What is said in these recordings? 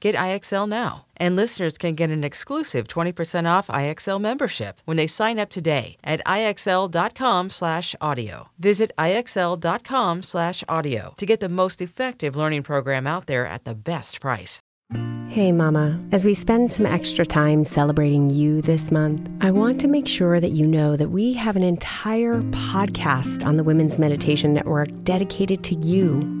Get IXL now. And listeners can get an exclusive 20% off IXL membership when they sign up today at IXL.com/audio. Visit IXL.com/audio to get the most effective learning program out there at the best price. Hey, Mama. As we spend some extra time celebrating you this month, I want to make sure that you know that we have an entire podcast on the Women's Meditation Network dedicated to you.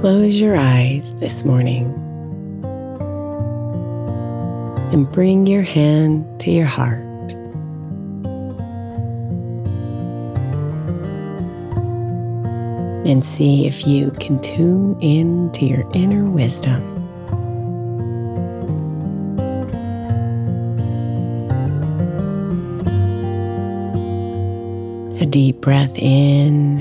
Close your eyes this morning and bring your hand to your heart. And see if you can tune in to your inner wisdom. A deep breath in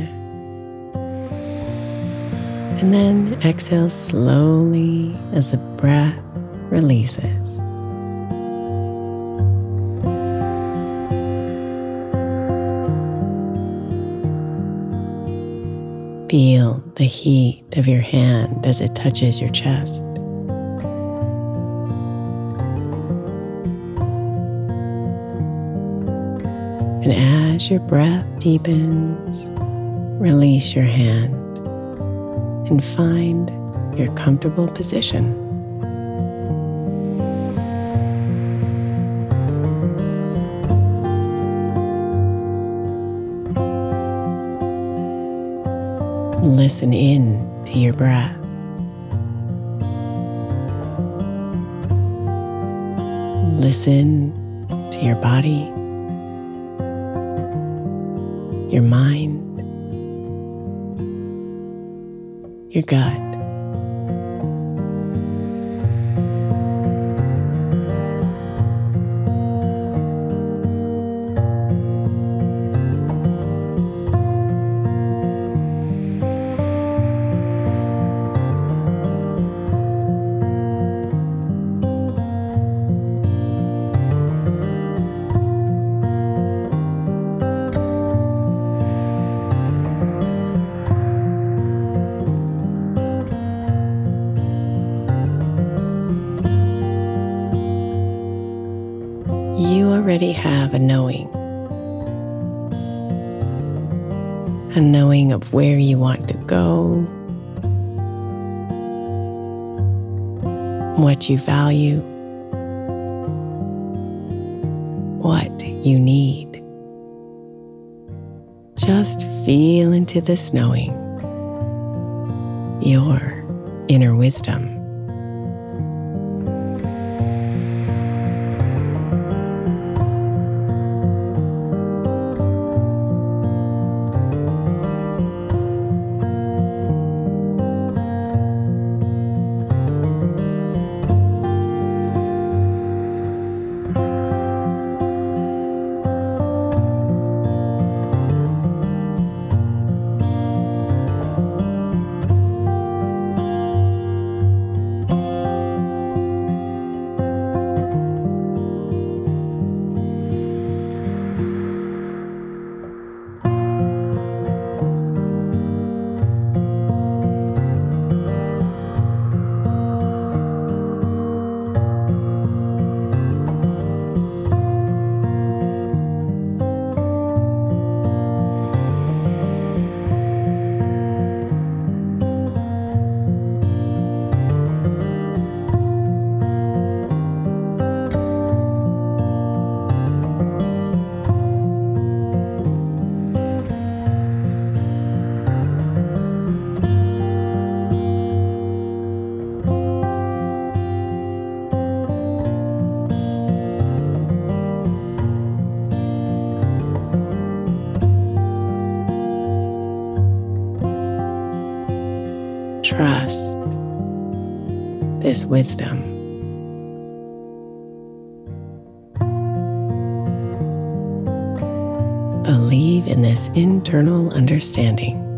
and then exhale slowly as the breath releases. Feel the heat of your hand as it touches your chest. And as your breath deepens, release your hand and find your comfortable position. Listen in to your breath. Listen to your body, your mind, your gut. You already have a knowing, a knowing of where you want to go, what you value, what you need. Just feel into this knowing, your inner wisdom. This wisdom. Believe in this internal understanding.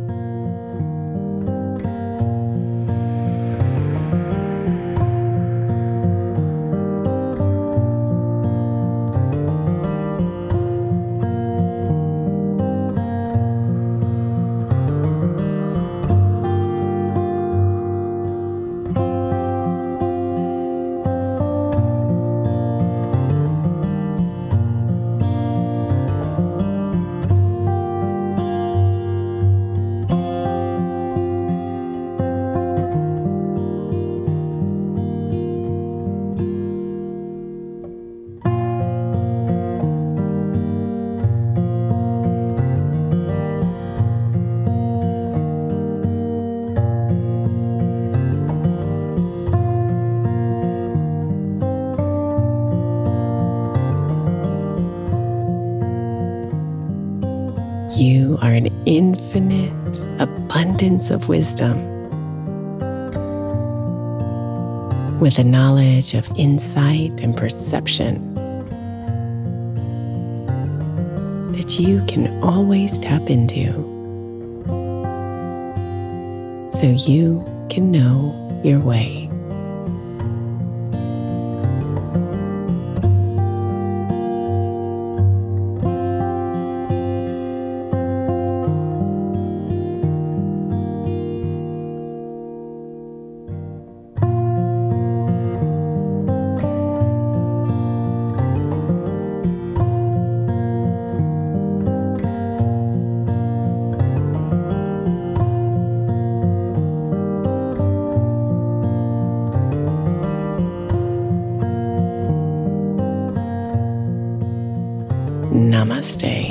Infinite abundance of wisdom with a knowledge of insight and perception that you can always tap into so you can know your way. Namaste.